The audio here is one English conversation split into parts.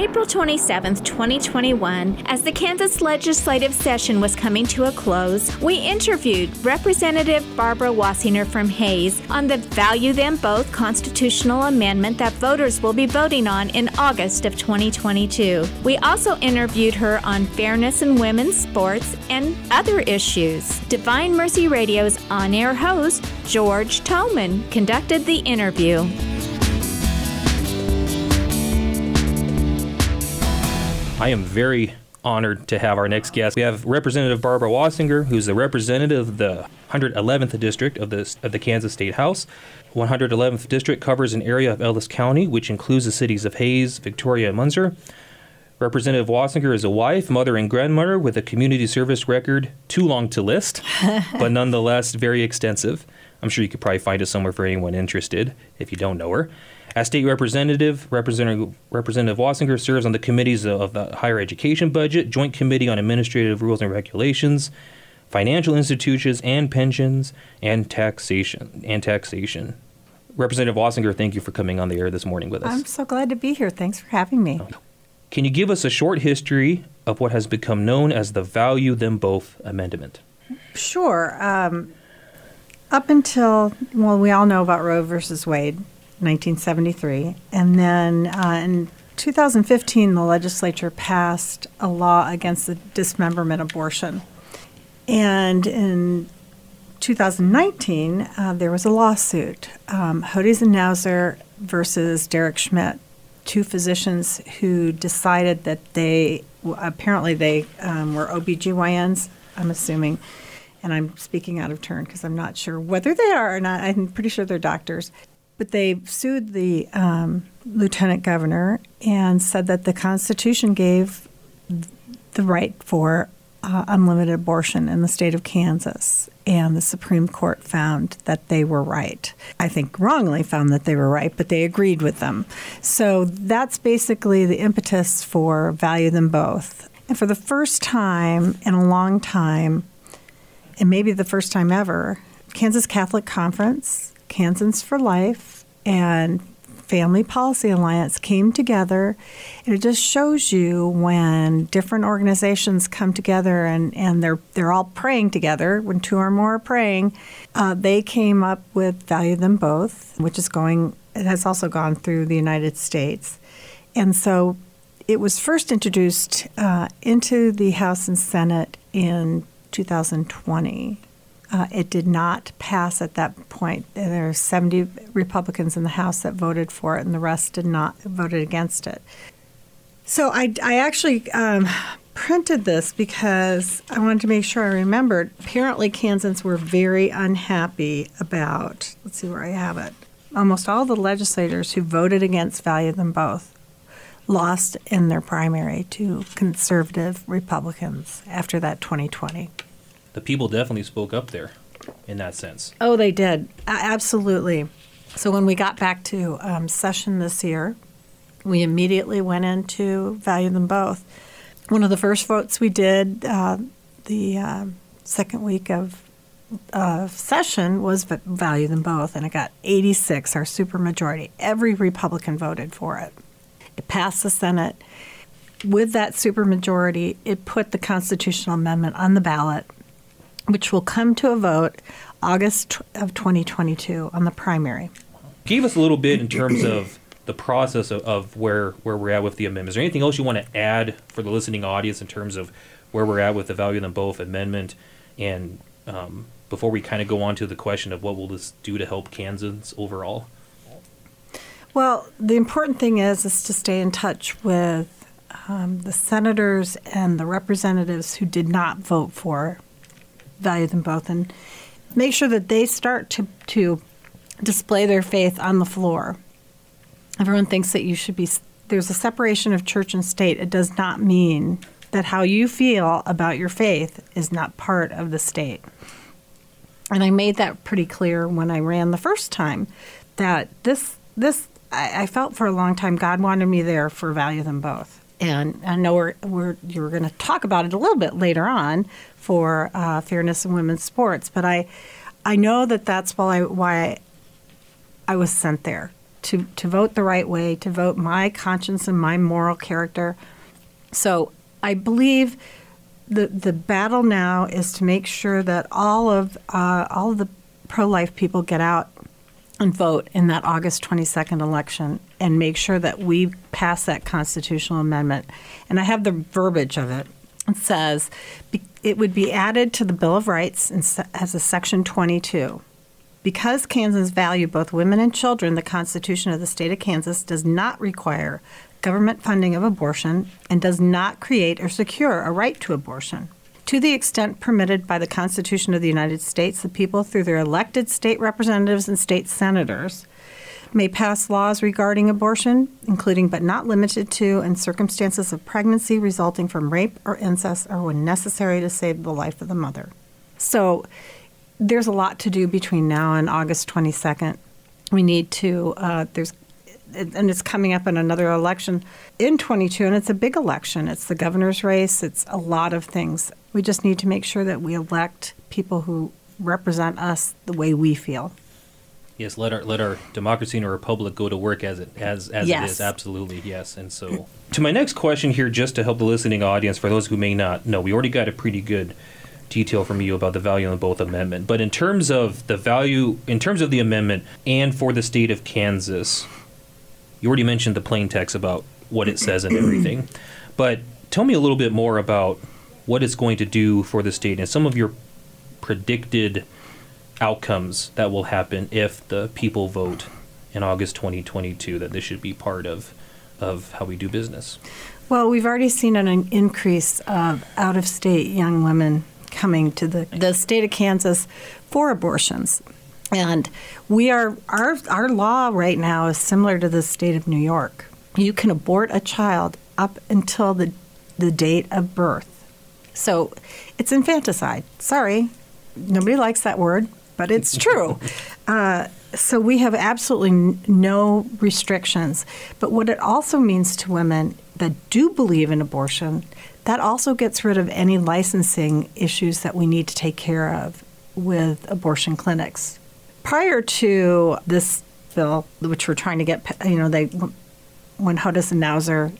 April 27, 2021, as the Kansas legislative session was coming to a close, we interviewed Representative Barbara Wasinger from Hays on the Value Them Both constitutional amendment that voters will be voting on in August of 2022. We also interviewed her on fairness in women's sports and other issues. Divine Mercy Radio's on air host, George Tolman, conducted the interview. I am very honored to have our next guest. We have Representative Barbara Wasinger, who's the representative of the 111th district of the of the Kansas State House. 111th district covers an area of Ellis County, which includes the cities of Hays, Victoria, and Munzer. Representative Wasinger is a wife, mother, and grandmother with a community service record too long to list, but nonetheless very extensive. I'm sure you could probably find it somewhere for anyone interested if you don't know her. As state representative, Representative, representative Wasinger serves on the committees of the Higher Education Budget, Joint Committee on Administrative Rules and Regulations, Financial Institutions and Pensions, and Taxation. And taxation. Representative Wasinger, thank you for coming on the air this morning with us. I'm so glad to be here. Thanks for having me. Can you give us a short history of what has become known as the Value Them Both Amendment? Sure. Um, up until, well, we all know about Roe versus Wade. 1973. And then uh, in 2015, the legislature passed a law against the dismemberment abortion. And in 2019, uh, there was a lawsuit, um, Hodes and Nauser versus Derek Schmidt, two physicians who decided that they apparently they um, were OBGYNs, I'm assuming, and I'm speaking out of turn because I'm not sure whether they are or not. I'm pretty sure they're doctors. But they sued the um, lieutenant governor and said that the Constitution gave the right for uh, unlimited abortion in the state of Kansas. And the Supreme Court found that they were right. I think wrongly found that they were right, but they agreed with them. So that's basically the impetus for value them both. And for the first time in a long time, and maybe the first time ever, Kansas Catholic Conference Kansans for Life and Family Policy Alliance came together. And it just shows you when different organizations come together and, and they're they're all praying together. When two or more are praying, uh, they came up with Value Them Both, which is going. It has also gone through the United States, and so it was first introduced uh, into the House and Senate in 2020. Uh, it did not pass at that point. There are 70 Republicans in the House that voted for it, and the rest did not voted against it. So I, I actually um, printed this because I wanted to make sure I remembered. Apparently, Kansans were very unhappy about. Let's see where I have it. Almost all the legislators who voted against Value Them Both lost in their primary to conservative Republicans after that 2020 the people definitely spoke up there in that sense. Oh, they did. absolutely. So when we got back to um, session this year, we immediately went into value them both. One of the first votes we did uh, the uh, second week of uh, session was value them both, and it got 86, our supermajority. Every Republican voted for it. It passed the Senate. With that supermajority, it put the constitutional amendment on the ballot which will come to a vote August of 2022 on the primary. Give us a little bit in terms of the process of, of where, where we're at with the amendment. Is there anything else you want to add for the listening audience in terms of where we're at with the value of them both amendment and um, before we kind of go on to the question of what will this do to help Kansans overall? Well, the important thing is is to stay in touch with um, the senators and the representatives who did not vote for value them both and make sure that they start to, to display their faith on the floor. Everyone thinks that you should be, there's a separation of church and state. It does not mean that how you feel about your faith is not part of the state. And I made that pretty clear when I ran the first time that this, this, I, I felt for a long time God wanted me there for value them both. And I know we're, we're you're going to talk about it a little bit later on, for uh, fairness in women's sports. But I, I know that that's why I, why I, was sent there to, to vote the right way, to vote my conscience and my moral character. So I believe the the battle now is to make sure that all of uh, all of the pro life people get out and vote in that August 22nd election and make sure that we pass that constitutional amendment. And I have the verbiage of it. It says it would be added to the Bill of Rights as a section 22. Because Kansans value both women and children, the Constitution of the state of Kansas does not require government funding of abortion and does not create or secure a right to abortion. To the extent permitted by the Constitution of the United States, the people, through their elected state representatives and state senators, may pass laws regarding abortion, including but not limited to in circumstances of pregnancy resulting from rape or incest or when necessary to save the life of the mother. So there's a lot to do between now and August 22nd. We need to, uh, there's and it's coming up in another election in 22, and it's a big election. It's the governor's race, it's a lot of things. We just need to make sure that we elect people who represent us the way we feel. Yes, let our let our democracy and our republic go to work as it as as yes. it is. Absolutely, yes. And so, to my next question here, just to help the listening audience, for those who may not know, we already got a pretty good detail from you about the value of both amendment. But in terms of the value, in terms of the amendment, and for the state of Kansas, you already mentioned the plain text about what it says and everything, but tell me a little bit more about what it's going to do for the state and some of your predicted outcomes that will happen if the people vote in August 2022 that this should be part of of how we do business. Well, we've already seen an increase of out of state young women coming to the, the state of Kansas for abortions. And we are our our law right now is similar to the state of New York. You can abort a child up until the the date of birth. So it's infanticide. Sorry, nobody likes that word, but it's true. uh, so we have absolutely n- no restrictions. But what it also means to women that do believe in abortion, that also gets rid of any licensing issues that we need to take care of with abortion clinics prior to this bill, which we're trying to get, you know, they when Hodes and Nauser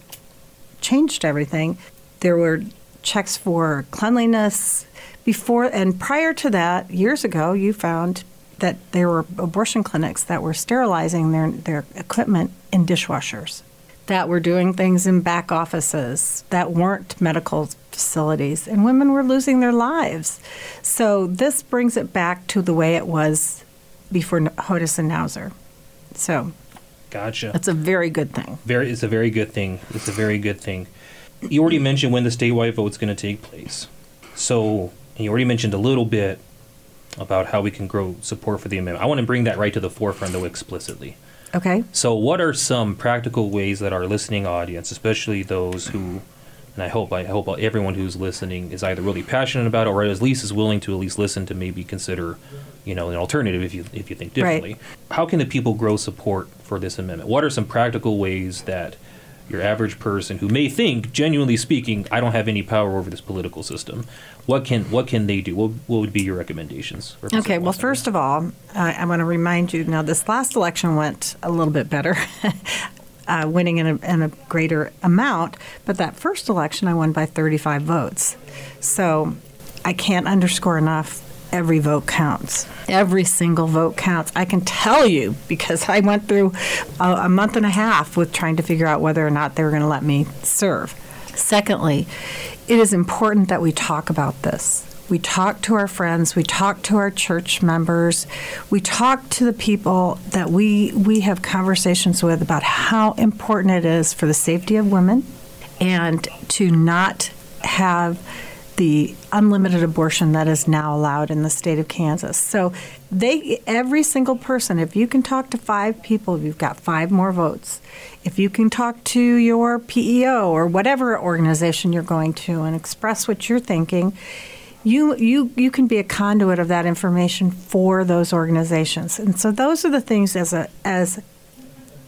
changed everything, there were checks for cleanliness before and prior to that, years ago, you found that there were abortion clinics that were sterilizing their their equipment in dishwashers, that were doing things in back offices that weren't medical facilities, and women were losing their lives. So this brings it back to the way it was before Hodes and Nauser. So, gotcha. That's a very good thing. Very, it's a very good thing. It's a very good thing. You already mentioned when the statewide vote is going to take place. So, you already mentioned a little bit about how we can grow support for the amendment. I want to bring that right to the forefront, though, explicitly. Okay. So, what are some practical ways that our listening audience, especially those who and I hope I hope everyone who's listening is either really passionate about it or at least is willing to at least listen to maybe consider, you know, an alternative if you if you think differently. Right. How can the people grow support for this amendment? What are some practical ways that your average person who may think, genuinely speaking, I don't have any power over this political system. What can what can they do? What, what would be your recommendations? Okay. Well, first of all, uh, I want to remind you. Now, this last election went a little bit better. uh, winning in a, in a greater amount. But that first election, I won by 35 votes. So I can't underscore enough every vote counts. Every single vote counts. I can tell you because I went through a, a month and a half with trying to figure out whether or not they were going to let me serve. Secondly, it is important that we talk about this. We talk to our friends, we talk to our church members, we talk to the people that we we have conversations with about how important it is for the safety of women and to not have the unlimited abortion that is now allowed in the state of Kansas. So they every single person, if you can talk to five people, you've got five more votes. If you can talk to your PEO or whatever organization you're going to and express what you're thinking, you you you can be a conduit of that information for those organizations. And so those are the things as a as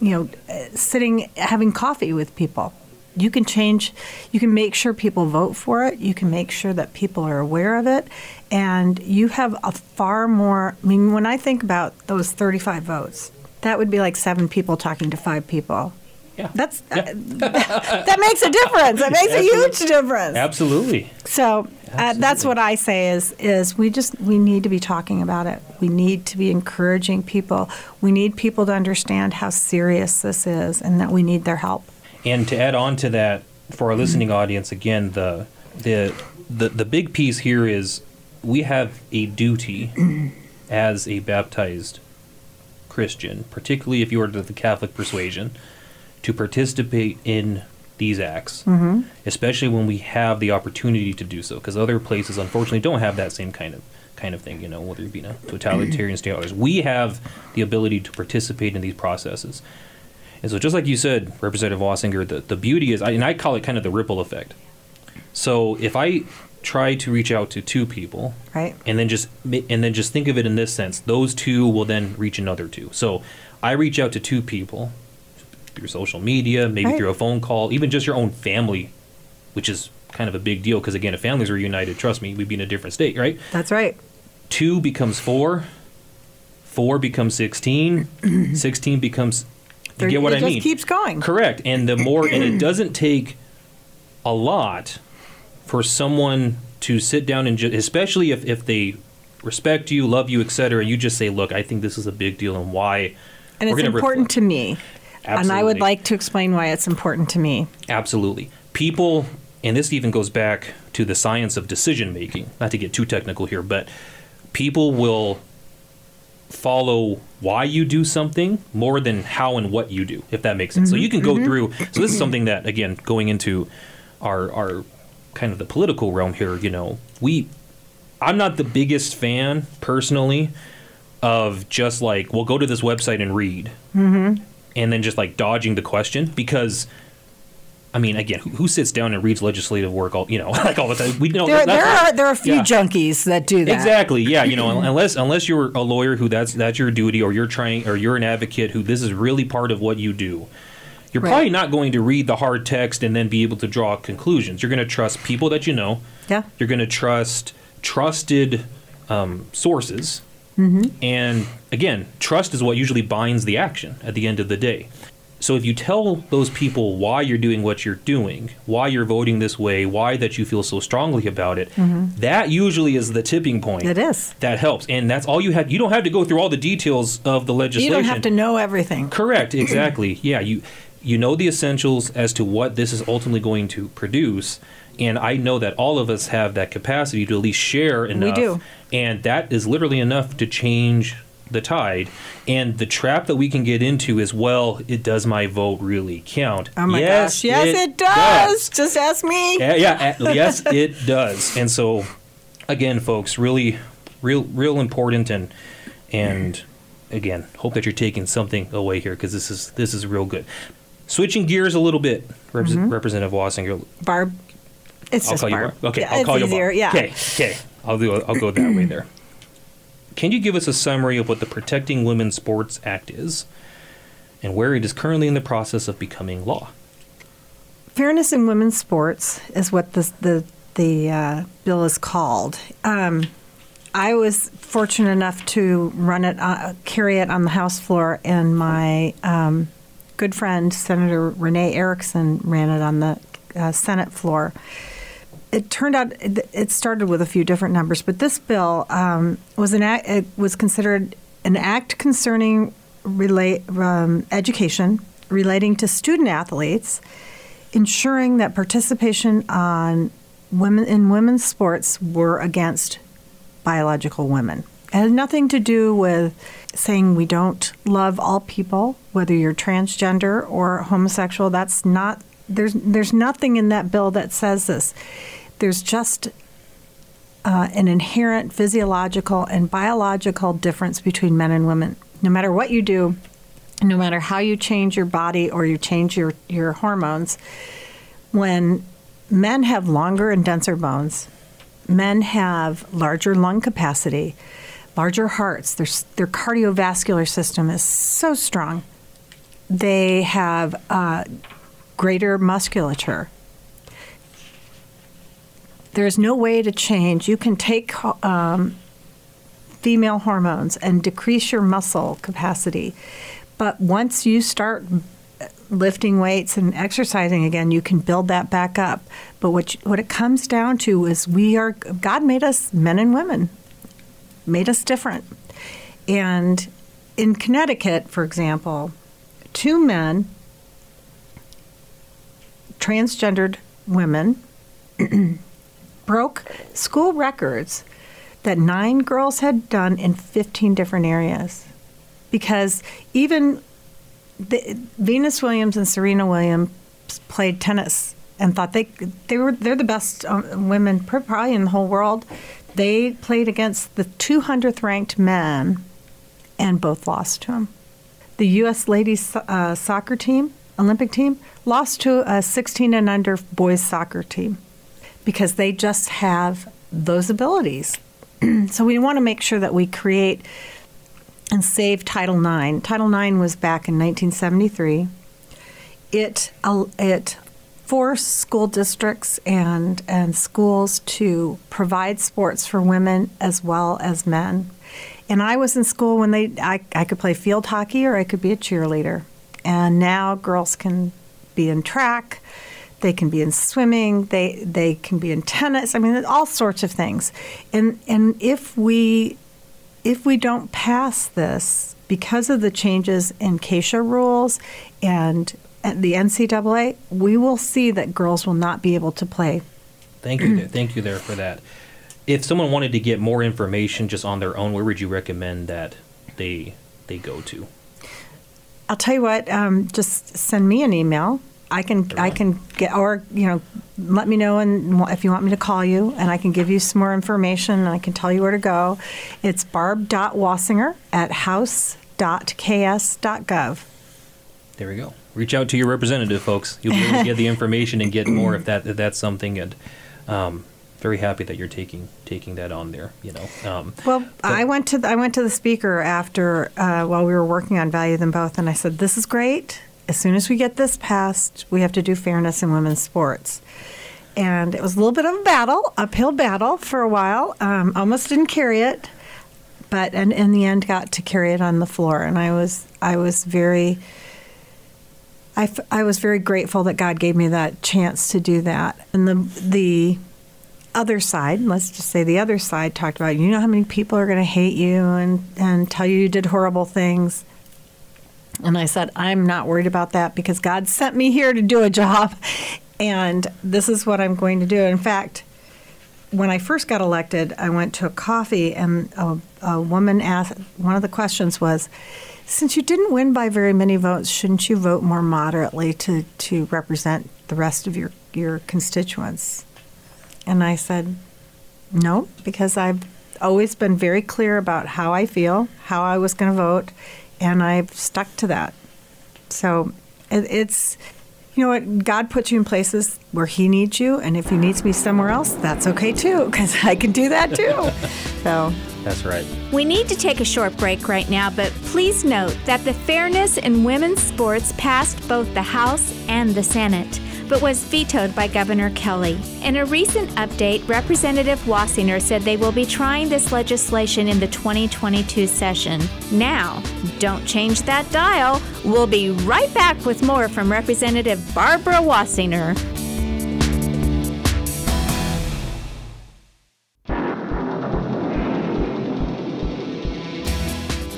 you know sitting having coffee with people. You can change you can make sure people vote for it. You can make sure that people are aware of it and you have a far more I mean when I think about those 35 votes That would be like seven people talking to five people. Yeah. That's uh, that makes a difference. That makes a huge difference. Absolutely. So uh, that's what I say is is we just we need to be talking about it. We need to be encouraging people. We need people to understand how serious this is and that we need their help. And to add on to that, for our listening audience, again, the the the, the big piece here is we have a duty as a baptized Christian, particularly if you are to the Catholic persuasion, to participate in these acts, mm-hmm. especially when we have the opportunity to do so, because other places unfortunately don't have that same kind of kind of thing. You know, whether it be a totalitarian state or others, we have the ability to participate in these processes. And so, just like you said, Representative Wasinger, the, the beauty is, and I call it kind of the ripple effect. So, if I try to reach out to two people, right, and then just and then just think of it in this sense, those two will then reach another two. So, I reach out to two people through social media, maybe right. through a phone call, even just your own family, which is kind of a big deal because again, if families were united, trust me, we'd be in a different state, right? That's right. Two becomes four. Four becomes 16. 16 becomes you get what it I just mean? keeps going. Correct. And the more, and it doesn't take a lot for someone to sit down and just, especially if, if they respect you, love you, etc. You just say, "Look, I think this is a big deal, and why." And it's important reflect. to me. Absolutely. And I would like to explain why it's important to me. Absolutely. People, and this even goes back to the science of decision making. Not to get too technical here, but people will follow why you do something more than how and what you do, if that makes sense. Mm-hmm. So you can go mm-hmm. through. So this is something that, again, going into our our kind of the political realm here. You know, we. I'm not the biggest fan personally of just like, well, go to this website and read, mm-hmm. and then just like dodging the question because I mean, again, who, who, sits down and reads legislative work all you know like all the time? We know there, there are there are a few yeah. junkies that do that. Exactly. Yeah. You know, unless unless you're a lawyer who that's that's your duty, or you're trying, or you're an advocate who this is really part of what you do. You're right. probably not going to read the hard text and then be able to draw conclusions. You're going to trust people that you know. Yeah. You're going to trust trusted um, sources. Mm-hmm. And again, trust is what usually binds the action at the end of the day. So if you tell those people why you're doing what you're doing, why you're voting this way, why that you feel so strongly about it, mm-hmm. that usually is the tipping point. It is. That helps. And that's all you have. You don't have to go through all the details of the legislation. You don't have to know everything. Correct. Exactly. yeah, you you know the essentials as to what this is ultimately going to produce. And I know that all of us have that capacity to at least share enough. We do. And that is literally enough to change the tide. And the trap that we can get into is, well, it does my vote really count? Oh my yes, gosh, yes, it, it does. does. Just ask me. Yeah, yeah yes, it does. And so, again, folks, really, real, real important, and and again, hope that you're taking something away here because this is this is real good. Switching gears a little bit, Rep- mm-hmm. Representative Wasinger. Barb. It's I'll just call Barb. you Barb. Okay, yeah, I'll call you Barb. Yeah. Okay, okay. I'll do. I'll go that way there. Can you give us a summary of what the Protecting Women's Sports Act is and where it is currently in the process of becoming law? Fairness in women's sports is what the the, the uh, bill is called. Um, I was fortunate enough to run it, uh, carry it on the House floor, and my um, good friend Senator Renee Erickson ran it on the uh, Senate floor it turned out it started with a few different numbers, but this bill um, was an act, it was considered an act concerning relate, um, education relating to student athletes, ensuring that participation on women in women's sports were against biological women. It had nothing to do with saying we don't love all people, whether you're transgender or homosexual. That's not there's there's nothing in that bill that says this there's just uh, an inherent physiological and biological difference between men and women. No matter what you do, no matter how you change your body or you change your, your hormones, when men have longer and denser bones, men have larger lung capacity, larger hearts, their, their cardiovascular system is so strong. They have uh, greater musculature there's no way to change. You can take um, female hormones and decrease your muscle capacity, But once you start lifting weights and exercising again, you can build that back up. But what you, what it comes down to is we are God made us men and women, made us different. And in Connecticut, for example, two men, transgendered women, broke school records that nine girls had done in 15 different areas. Because even the, Venus Williams and Serena Williams played tennis and thought they they were they're the best um, women probably in the whole world. They played against the 200th ranked men and both lost to them. The U.S. ladies uh, soccer team, Olympic team, lost to a 16 and under boys soccer team because they just have those abilities. so we want to make sure that we create and save Title IX. Title IX was back in 1973. It it forced school districts and and schools to provide sports for women as well as men. And I was in school when they I, I could play field hockey or I could be a cheerleader. And now girls can be in track, they can be in swimming, they they can be in tennis. I mean, all sorts of things. And and if we if we don't pass this because of the changes in CASA rules and the NCAA, we will see that girls will not be able to play. Thank you, thank you there for that. If someone wanted to get more information just on their own, where would you recommend that they they go to? I'll tell you what. Um, just send me an email I can I can get or you know let me know and if you want me to call you and I can give you some more information and I can tell you where to go. It's barb.wasinger at house.ks.gov. There we go. Reach out to your representative, folks. You'll be able to get the information and get more if that if that's something. And um, very happy that you're taking taking that on there. You know. Um, well, I went to the, I went to the speaker after uh, while we were working on Value Them Both, and I said, "This is great as soon as we get this passed, we have to do fairness in women's sports. And it was a little bit of a battle, uphill battle for a while. Um, almost didn't carry it, but in, in the end, got to carry it on the floor. And I was I was very I, f- I was very grateful that God gave me that chance to do that. And the the other side, let's just say the other side, talked about you know how many people are going to hate you and and tell you you did horrible things. And I said, I'm not worried about that because God sent me here to do a job. And this is what I'm going to do. In fact, when I first got elected, I went to a coffee and a, a woman asked, one of the questions was, since you didn't win by very many votes, shouldn't you vote more moderately to, to represent the rest of your, your constituents? And I said, no, because I've always been very clear about how I feel, how I was going to vote, and I've stuck to that. So it's, you know what, God puts you in places where He needs you, and if He needs me somewhere else, that's okay too, because I can do that too. so. That's right. We need to take a short break right now, but please note that the Fairness in Women's Sports passed both the House and the Senate but was vetoed by Governor Kelly. In a recent update, Representative Wasinger said they will be trying this legislation in the 2022 session. Now, don't change that dial. We'll be right back with more from Representative Barbara Wasinger.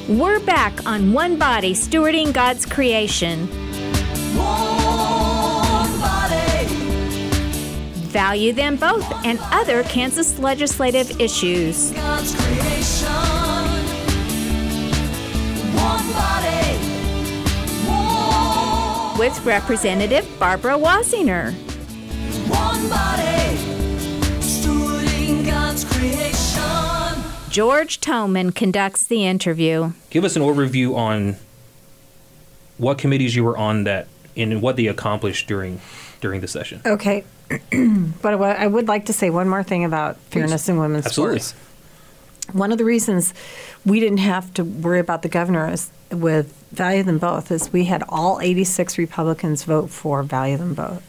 We're back on One Body Stewarding God's Creation. Value them both and other Kansas legislative issues. With Representative Barbara Wasinger. George Toman conducts the interview. Give us an overview on what committees you were on that and what they accomplished during during the session. Okay. but I would like to say one more thing about fairness in women's Absolutely. sports. One of the reasons we didn't have to worry about the governor is, with value them both is we had all 86 Republicans vote for value them both.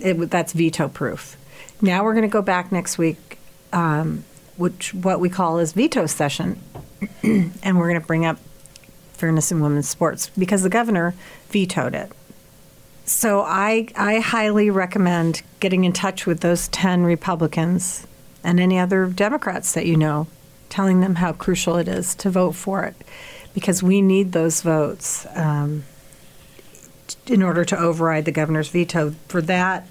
It, that's veto proof. Now we're going to go back next week, um, which what we call is veto session, and we're going to bring up fairness in women's sports because the governor vetoed it. So I, I highly recommend getting in touch with those 10 Republicans and any other Democrats that you know, telling them how crucial it is to vote for it because we need those votes um, in order to override the governor's veto. For that,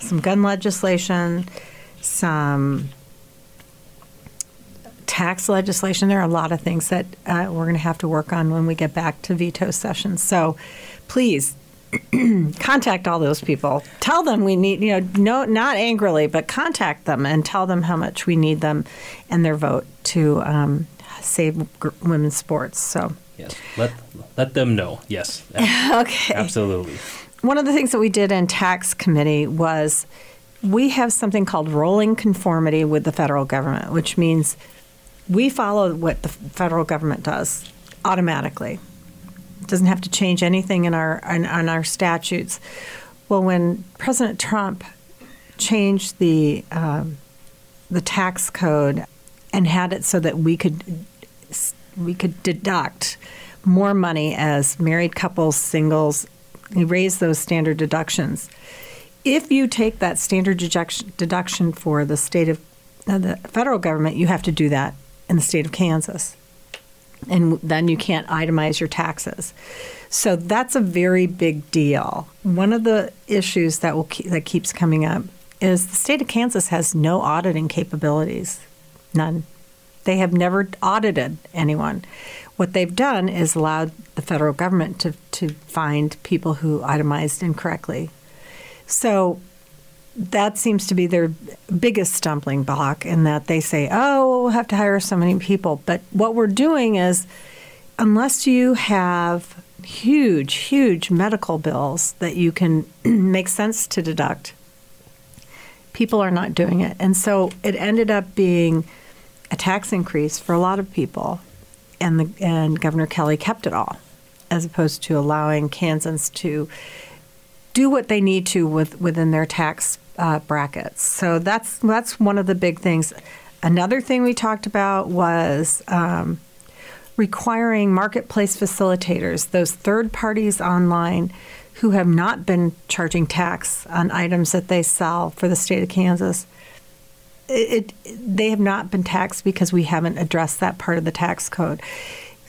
some gun legislation, some tax legislation. There are a lot of things that uh, we're going to have to work on when we get back to veto sessions. So please contact all those people. Tell them we need, you know, no, not angrily, but contact them and tell them how much we need them and their vote to um, save g- women's sports. So, Yes. Let let them know. Yes. okay. Absolutely. One of the things that we did in tax committee was we have something called rolling conformity with the federal government, which means we follow what the federal government does automatically. Doesn't have to change anything in our in, in our statutes. Well, when President Trump changed the um, the tax code and had it so that we could we could deduct more money as married couples, singles. He raised those standard deductions. If you take that standard deduction, deduction for the state of uh, the federal government, you have to do that in the state of Kansas, and then you can't itemize your taxes. So that's a very big deal. One of the issues that will keep, that keeps coming up is the state of Kansas has no auditing capabilities, none. They have never audited anyone. What they've done is allowed the federal government to, to find people who itemized incorrectly. So that seems to be their biggest stumbling block in that they say, oh, we'll have to hire so many people. But what we're doing is, unless you have huge, huge medical bills that you can make sense to deduct, people are not doing it. And so it ended up being a tax increase for a lot of people, and the, and Governor Kelly kept it all, as opposed to allowing Kansans to do what they need to with within their tax uh, brackets. So that's that's one of the big things. Another thing we talked about was um, requiring marketplace facilitators, those third parties online who have not been charging tax on items that they sell for the state of Kansas it, they have not been taxed because we haven't addressed that part of the tax code.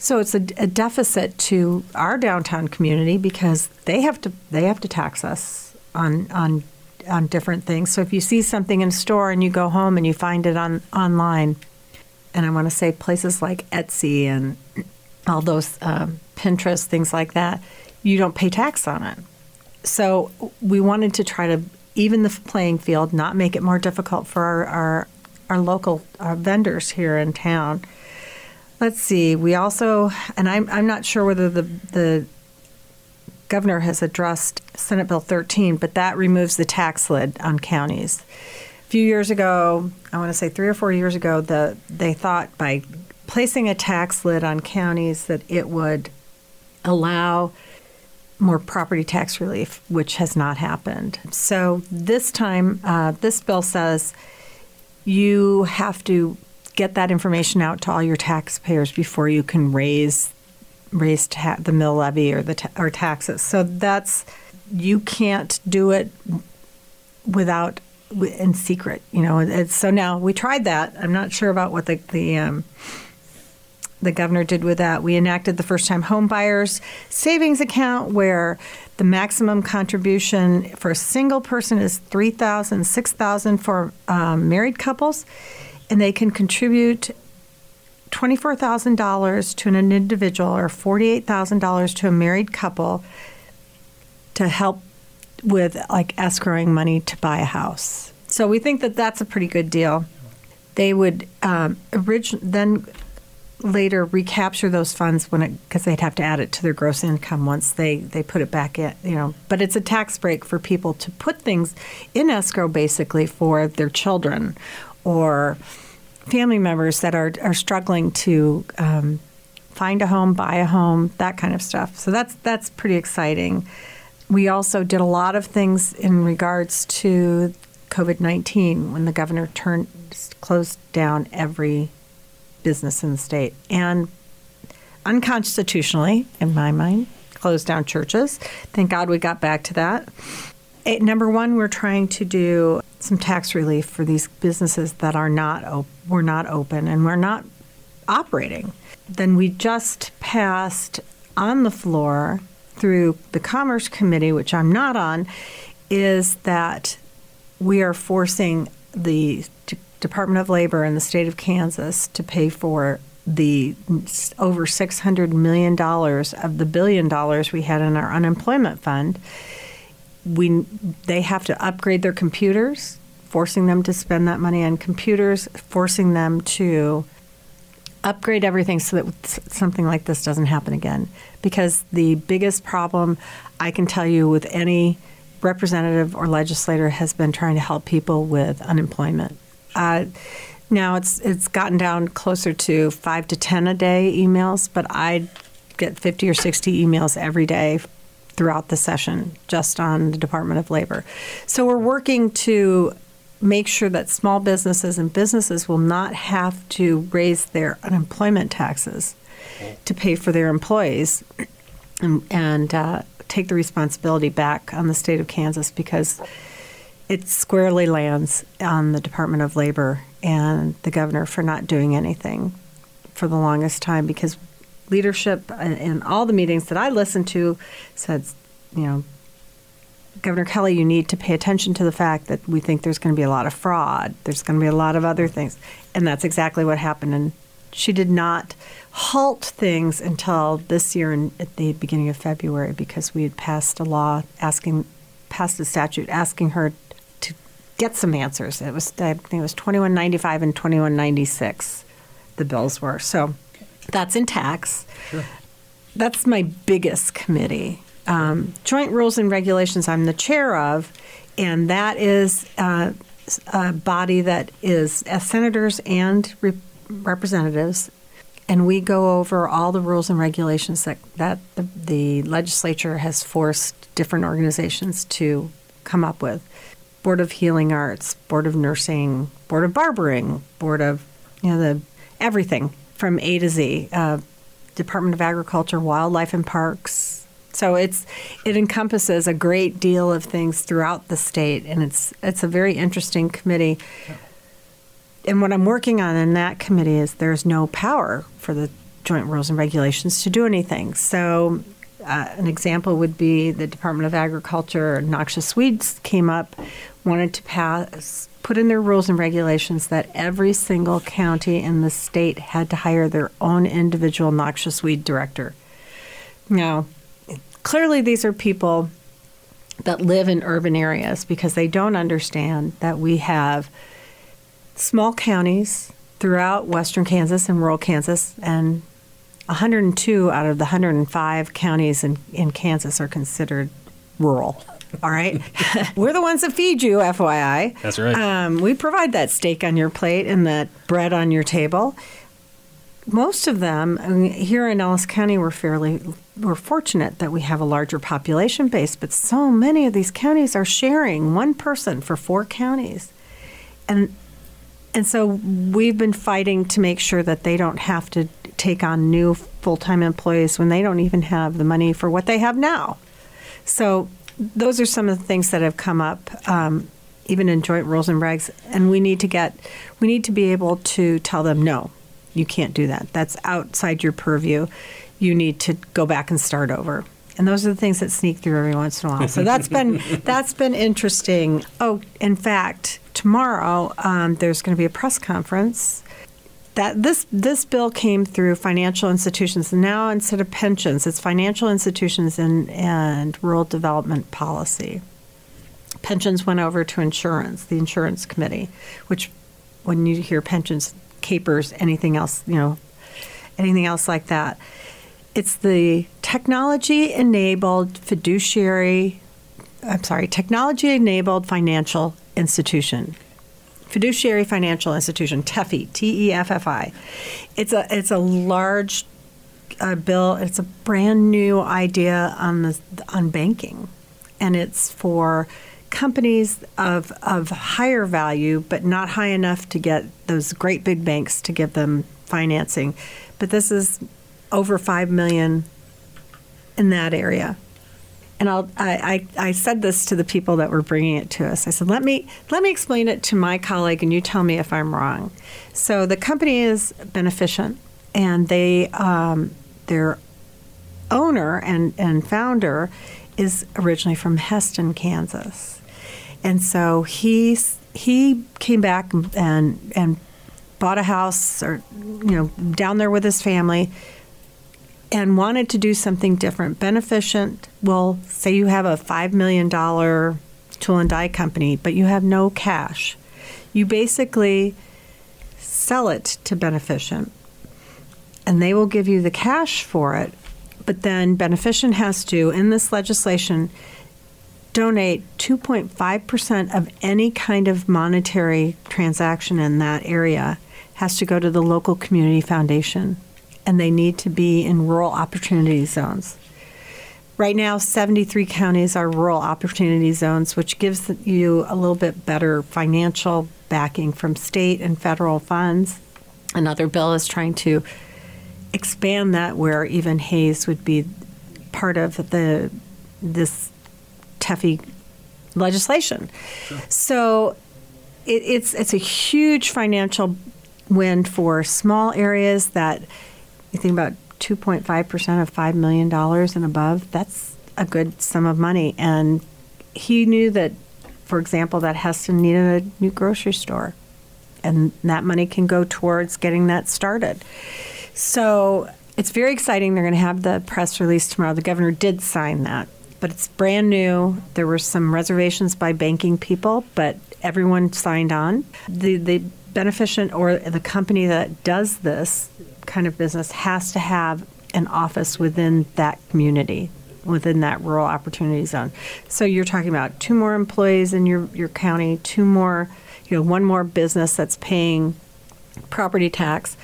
So it's a, a, deficit to our downtown community because they have to they have to tax us on on on different things. So if you see something in store and you go home and you find it on online, and I want to say places like Etsy and all those um, Pinterest things like that, you don't pay tax on it. So we wanted to try to even the playing field, not make it more difficult for our, our, our local our vendors here in town. Let's see. We also, and I'm, I'm not sure whether the, the governor has addressed Senate Bill 13, but that removes the tax lid on counties. A few years ago, I want to say three or four years ago, the, they thought by placing a tax lid on counties that it would allow more property tax relief, which has not happened. So this time, uh, this bill says you have to get that information out to all your taxpayers before you can raise raise ta- the mill levy or the ta- or taxes. So that's you can't do it without in secret. You know, it's, so now we tried that. I'm not sure about what the the um, the governor did with that. We enacted the first time home buyers savings account where the maximum contribution for a single person is 3000 6000 for um, married couples and they can contribute $24,000 to an individual or $48,000 to a married couple to help with like escrowing money to buy a house. So we think that that's a pretty good deal. They would um, orig- then later recapture those funds when it because they'd have to add it to their gross income once they they put it back in you know but it's a tax break for people to put things in escrow basically for their children or family members that are are struggling to um, find a home buy a home that kind of stuff so that's that's pretty exciting we also did a lot of things in regards to covid-19 when the governor turned closed down every business in the state. And unconstitutionally, in my mind, closed down churches. Thank God we got back to that. Number one, we're trying to do some tax relief for these businesses that are not op- we're not open and we're not operating. Then we just passed on the floor through the Commerce Committee, which I'm not on, is that we are forcing the D- Department of Labor in the state of Kansas to pay for the over $600 million of the billion dollars we had in our unemployment fund. We, they have to upgrade their computers, forcing them to spend that money on computers, forcing them to upgrade everything so that something like this doesn't happen again. Because the biggest problem I can tell you with any representative or legislator has been trying to help people with unemployment. Uh, now it's it's gotten down closer to five to ten a day emails, but I get fifty or sixty emails every day throughout the session just on the Department of Labor. So we're working to make sure that small businesses and businesses will not have to raise their unemployment taxes to pay for their employees and, and uh, take the responsibility back on the state of Kansas because it squarely lands on the Department of Labor and the governor for not doing anything for the longest time because leadership in, all the meetings that I listened to said, you know, Governor Kelly, you need to pay attention to the fact that we think there's going to be a lot of fraud. There's going to be a lot of other things. And that's exactly what happened. And she did not halt things until this year in, at the beginning of February because we had passed a law asking, passed a statute asking her to get some answers. It was, I think it was 2195 and 2196, the bills were. So that's in tax. That's my biggest committee. Um, Joint Rules and Regulations, I'm the chair of, and that is uh, a body that is uh, senators and re- representatives, and we go over all the rules and regulations that, that the, the legislature has forced different organizations to come up with. Board of Healing Arts, Board of Nursing, Board of Barbering, Board of, you know, the everything from A to Z. Uh, Department of Agriculture, Wildlife and Parks. So it's it encompasses a great deal of things throughout the state, and it's it's a very interesting committee. And what I'm working on in that committee is there's no power for the joint rules and regulations to do anything. So uh, an example would be the Department of Agriculture, noxious weeds came up, wanted to pass, put in their rules and regulations that every single county in the state had to hire their own individual noxious weed director. Now, clearly these are people that live in urban areas because they don't understand that we have small counties throughout western Kansas and rural Kansas, and 102 out of the 105 counties in, in Kansas are considered rural. All right. We're the ones that feed you, FYI. That's right. Um, we provide that steak on your plate and that bread on your table. Most of them I mean, here in Ellis County, we're fairly we're fortunate that we have a larger population base, but so many of these counties are sharing one person for four counties, and and so we've been fighting to make sure that they don't have to take on new full time employees when they don't even have the money for what they have now. So those are some of the things that have come up, um, even in joint rules and regs, and we need to get we need to be able to tell them no, you can't do that. That's outside your purview. You need to go back and start over. And those are the things that sneak through every once in a while. So that's been that's been interesting. Oh, in fact, tomorrow um, there's going to be a press conference that this this bill came through financial institutions. Now instead of pensions, it's financial institutions and and rural development policy. Pensions went over to insurance, the insurance committee, which when you hear pensions KPERS anything else, you know, anything else like that. It's the technology enabled fiduciary I'm sorry, technology enabled financial institution. Fiduciary Financial Institution, TEFFI, T E F F I. It's a it's a large uh, bill. It's a brand new idea on the on banking, and it's for companies of of higher value, but not high enough to get those great big banks to give them financing. But this is over five million in that area. And I'll, I, I, I said this to the people that were bringing it to us. I said, let me let me explain it to my colleague, and you tell me if I'm wrong. So the company is Beneficient, and they um, their owner and, and founder is originally from Hesston, Kansas, and so he he came back and and bought a house or you know down there with his family and wanted to do something different. Beneficient well, say you have a $5 million tool and die company, but you have no cash. You basically sell it to Beneficient, and they will give you the cash for it. But then Beneficient has to, in this legislation, donate 2.5% of any kind of monetary transaction in that area has to go to the local community foundation and they need to be in rural opportunity zones. Right now, 73 counties are rural opportunity zones, which gives you a little bit better financial backing from state and federal funds. Another bill is trying to expand that, where even Hays would be part of the this TEFFI legislation. Sure. So it, it's it's a huge financial win for small areas that you think about 2.5% of $5 million and above, that's a good sum of money. And he knew that, for example, that Hesston needed a new grocery store. And that money can go towards getting that started. So it's very exciting. They're going to have the press release tomorrow. The governor did sign that, but it's brand new. There were some reservations by banking people, but everyone signed on. The, the Beneficient or the company that does this kind of business has to have an office within that community, within that rural opportunity zone. So you're talking about two more employees in your, your county, two more, you know, one more business that's paying property tax,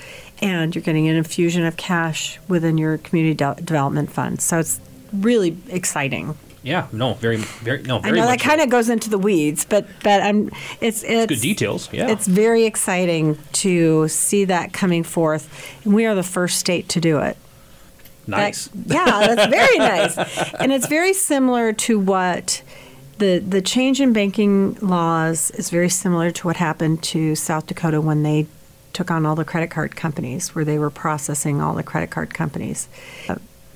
and you're getting an infusion of cash within your community de- development fund. So it's really exciting. Yeah, no, very, very, no. Very I know that kind of goes into the weeds, but but I'm it's it's, it's good details. Yeah, it's very exciting to see that coming forth, and we are the first state to do it. Nice. That, yeah, that's very nice, and it's very similar to what the the change in banking laws is very similar to what happened to South Dakota when they took on all the credit card companies, where they were processing all the credit card companies.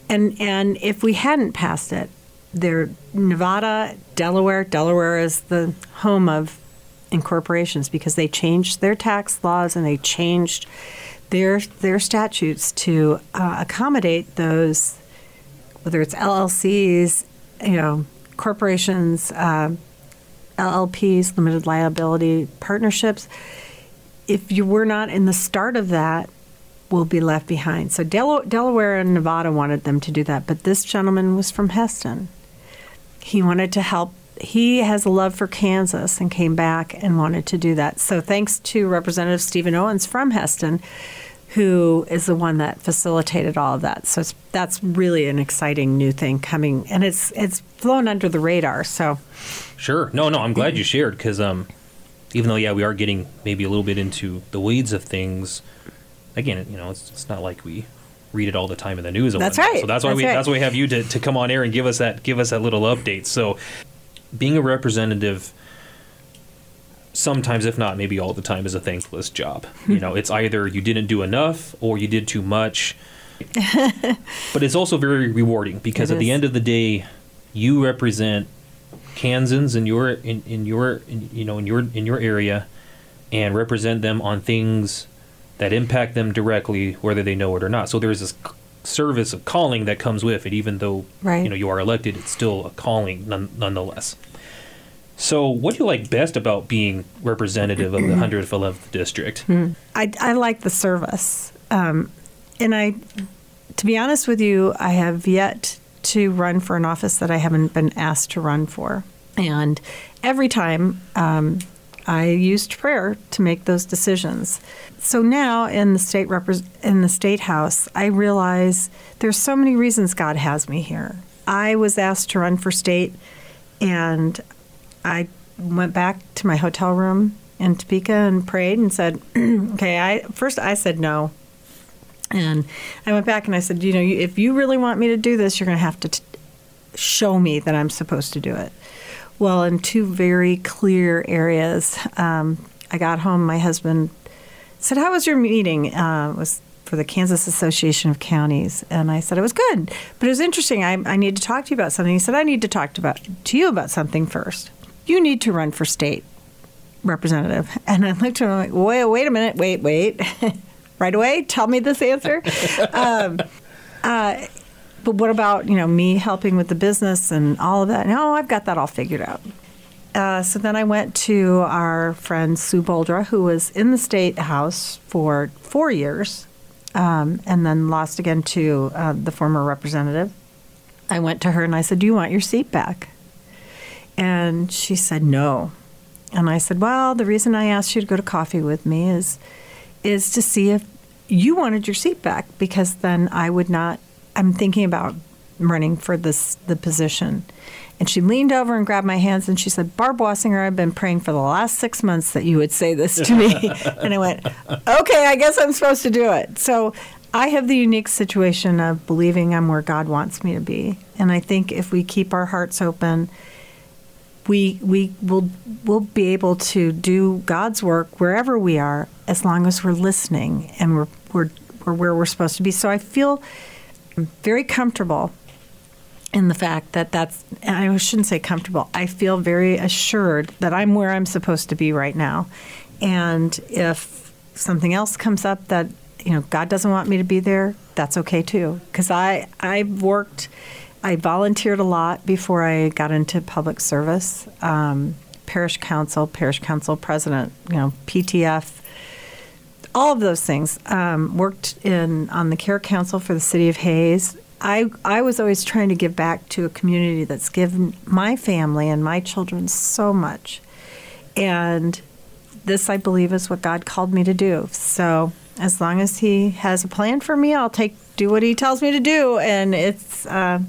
And and if we hadn't passed it, they're Nevada, Delaware. Delaware is the home of incorporations because they changed their tax laws and they changed their their statutes to uh, accommodate those, whether it's LLCs, you know, corporations, uh, LLPs, limited liability partnerships. If you were not in the start of that, will be left behind. So Del- Delaware and Nevada wanted them to do that, but this gentleman was from Hesston. He wanted to help. He has a love for Kansas and came back and wanted to do that. So thanks to Representative Stephen Owens from Hesston, who is the one that facilitated all of that. So that's really an exciting new thing coming, and it's it's flown under the radar. So sure, no, no, I'm glad you shared because um, even though yeah, we are getting maybe a little bit into the weeds of things. Again, you know, it's, it's not like we read it all the time in the news. That's right. So that's why that's we right. that's why we have you to, to come on air and give us that give us that little update. So being a representative sometimes if not maybe all the time is a thankless job. you know, it's either you didn't do enough or you did too much. but it's also very rewarding because It at the end of the day you represent Kansans in your in, in your in, you know in your in your area and represent them on things that impact them directly, whether they know it or not. So there's this service of calling that comes with it, even though Right. you know you are elected. It's still a calling, none, nonetheless. So, what do you like best about being representative of the 111th district? I, I like the service. Um, and I, to be honest with you, I have yet to run for an office that I haven't been asked to run for. And every time um, I used prayer to make those decisions. So now in the state in the state house, I realize there's so many reasons God has me here. I was asked to run for state, and I went back to my hotel room in Topeka and prayed and said, "Okay, I first I said no." And I went back and I said, you know, if you really want me to do this, you're going to have to t- show me that I'm supposed to do it. Well, in two very clear areas, um, I got home. My husband said, "How was your meeting?" Uh, it was for the Kansas Association of Counties, and I said it was good, but it was interesting. I, I need to talk to you about something. He said, "I need to talk to, about, to you about something first. You need to run for state representative." And I looked at him like, "Wait, wait a minute, wait, wait." right away, tell me this answer. um, uh, but what about you know me helping with the business and all of that? No, I've got that all figured out. Uh, so then I went to our friend Sue Boldra, who was in the state house for four years, um, and then lost again to uh, the former representative. I went to her and I said, "Do you want your seat back?" And she said, "No." And I said, "Well, the reason I asked you to go to coffee with me is is to see if you wanted your seat back because then I would not I'm thinking about running for this the position. And she leaned over and grabbed my hands and she said, Barb Wasinger, I've been praying for the last six months that you would say this to me. and I went, okay, I guess I'm supposed to do it. So I have the unique situation of believing I'm where God wants me to be. And I think if we keep our hearts open, we we will will be able to do God's work wherever we are as long as we're listening and we're we're, we're where we're supposed to be. So I feel very comfortable in the fact that that's I shouldn't say comfortable. I feel very assured that I'm where I'm supposed to be right now. And if something else comes up that you know God doesn't want me to be there, that's okay too. Because I I've worked, I volunteered a lot before I got into public service, um, parish council, parish council president, you know PTF, all of those things. Um, worked in on the care council for the city of Hays. I I was always trying to give back to a community that's given my family and my children so much, and this I believe is what God called me to do. So as long as He has a plan for me, I'll take do what He tells me to do, and it's uh,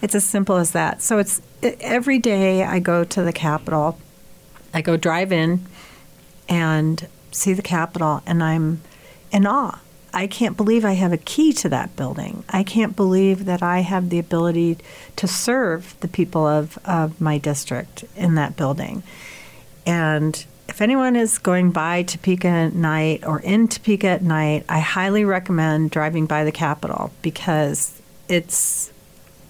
it's as simple as that. So it's every day I go to the Capitol, I go drive in, and see the Capitol, and I'm in awe. I can't believe I have a key to that building. I can't believe that I have the ability to serve the people of, of my district in that building. And if anyone is going by Topeka at night or in Topeka at night, I highly recommend driving by the Capitol because it's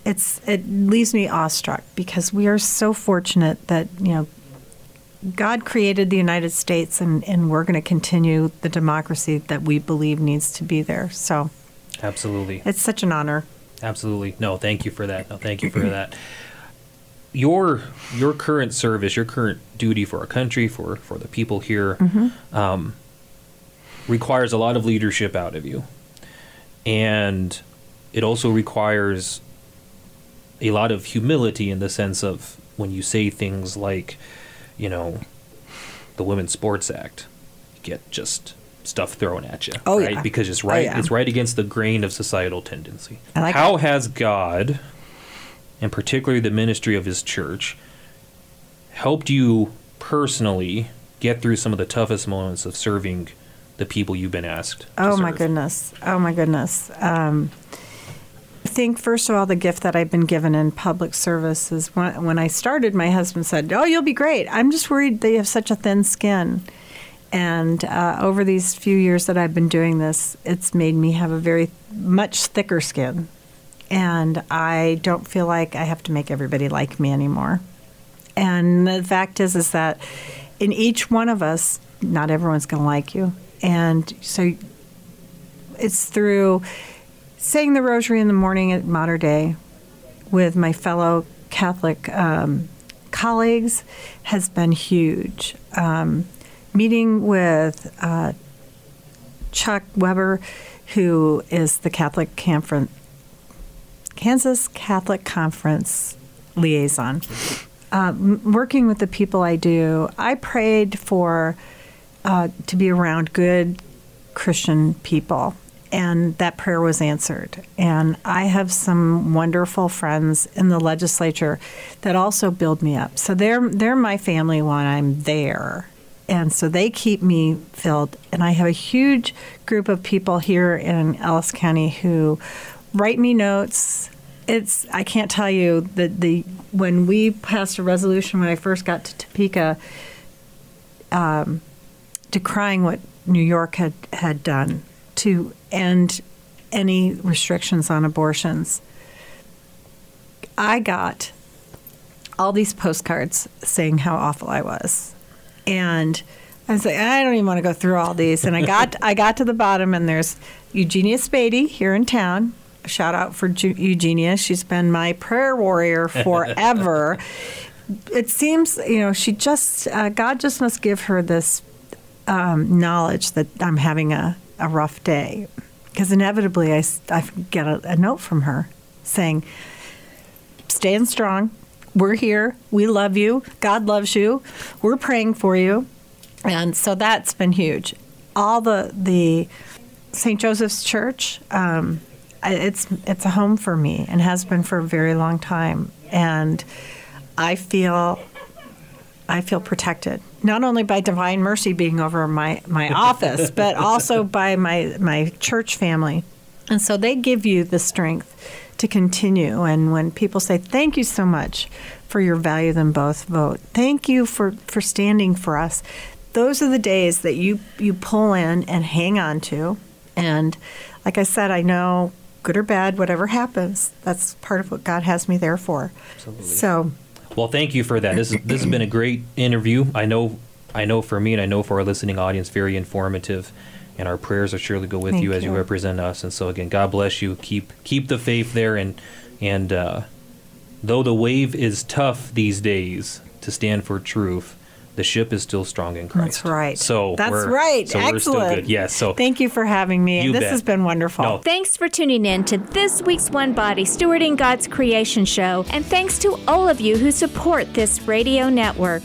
it's it leaves me awestruck because we are so fortunate that you know God created the United States, and, and we're going to continue the democracy that we believe needs to be there. So, absolutely, it's such an honor. Absolutely, no, thank you for that. No, thank you for that. Your your current service, your current duty for our country, for for the people here, mm-hmm. um, requires a lot of leadership out of you, and it also requires a lot of humility in the sense of when you say things like you know, the Women's Sports Act, you get just stuff thrown at you. Oh right? yeah, because it's right. Oh, yeah. It's right against the grain of societal tendency. Like How it. has God, and particularly the ministry of His church, helped you personally get through some of the toughest moments of serving the people you've been asked? Oh my serve? goodness! Oh my goodness! Um, think first of all, the gift that I've been given in public service is when, when I started, my husband said, "Oh, you'll be great. I'm just worried you have such a thin skin." And uh, over these few years that I've been doing this, it's made me have a very much thicker skin, and I don't feel like I have to make everybody like me anymore. And the fact is, is that in each one of us, not everyone's going to like you, and so it's through saying the rosary in the morning at Mater Dei with my fellow Catholic um, colleagues has been huge. Um, meeting with uh, Chuck Weber, who is the Catholic Conference, Kansas Catholic Conference liaison. Uh, working with the people I do, I prayed for uh, to be around good Christian people and that prayer was answered. And I have some wonderful friends in the legislature that also build me up. So they're they're my family when I'm there, And so they keep me filled. And I have a huge group of people here in Ellis County who write me notes. It's I can't tell you that the when we passed a resolution when I first got to Topeka, um, decrying what New York had had done to end any restrictions on abortions. I got all these postcards saying how awful I was. And I was like, I don't even want to go through all these. And I got I got to the bottom, and there's Eugenia Spady here in town. A shout out for Ju- Eugenia. She's been my prayer warrior forever. it seems, you know, she just uh, God just must give her this um, knowledge that I'm having a, a rough day, because inevitably I, I get a, a note from her saying, "Staying strong, we're here. We love you. God loves you. We're praying for you. And so that's been huge. All the the St. Joseph's Church, um, it's it's a home for me and has been for a very long time. And I feel I feel protected not only by divine mercy being over my my office, but also by my my church family. And so they give you the strength to continue. And when people say, thank you so much for your value them both vote, thank you for, for standing for us, those are the days that you, you pull in and hang on to. And like I said, I know good or bad, whatever happens, that's part of what God has me there for. Absolutely. So, well, thank you for that. This is, this has been a great interview. I know I know for me and I know for our listening audience, very informative and our prayers will surely go with Thank you as you you. represent us. And so again, God bless you. Keep keep the faith there, and and uh, though the wave is tough these days to stand for truth, the ship is still strong in Christ. That's right. So that's we're- right. So Excellent. we're still good. Yes. so thank you for having me. You this bet. has been wonderful. No. Thanks for tuning in to this week's One Body Stewarding God's Creation Show, and thanks to all of you who support this radio network.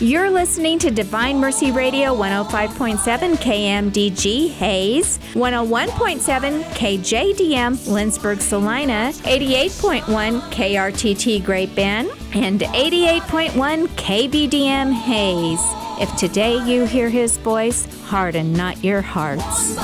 You're listening to Divine Mercy Radio 105.7 KMDG Hays, 101.7 KJDM Lindsborg Salina, 88.1 KRTT Great Bend, and 88.1 KBDM Hays. If today you hear his voice, harden not your hearts.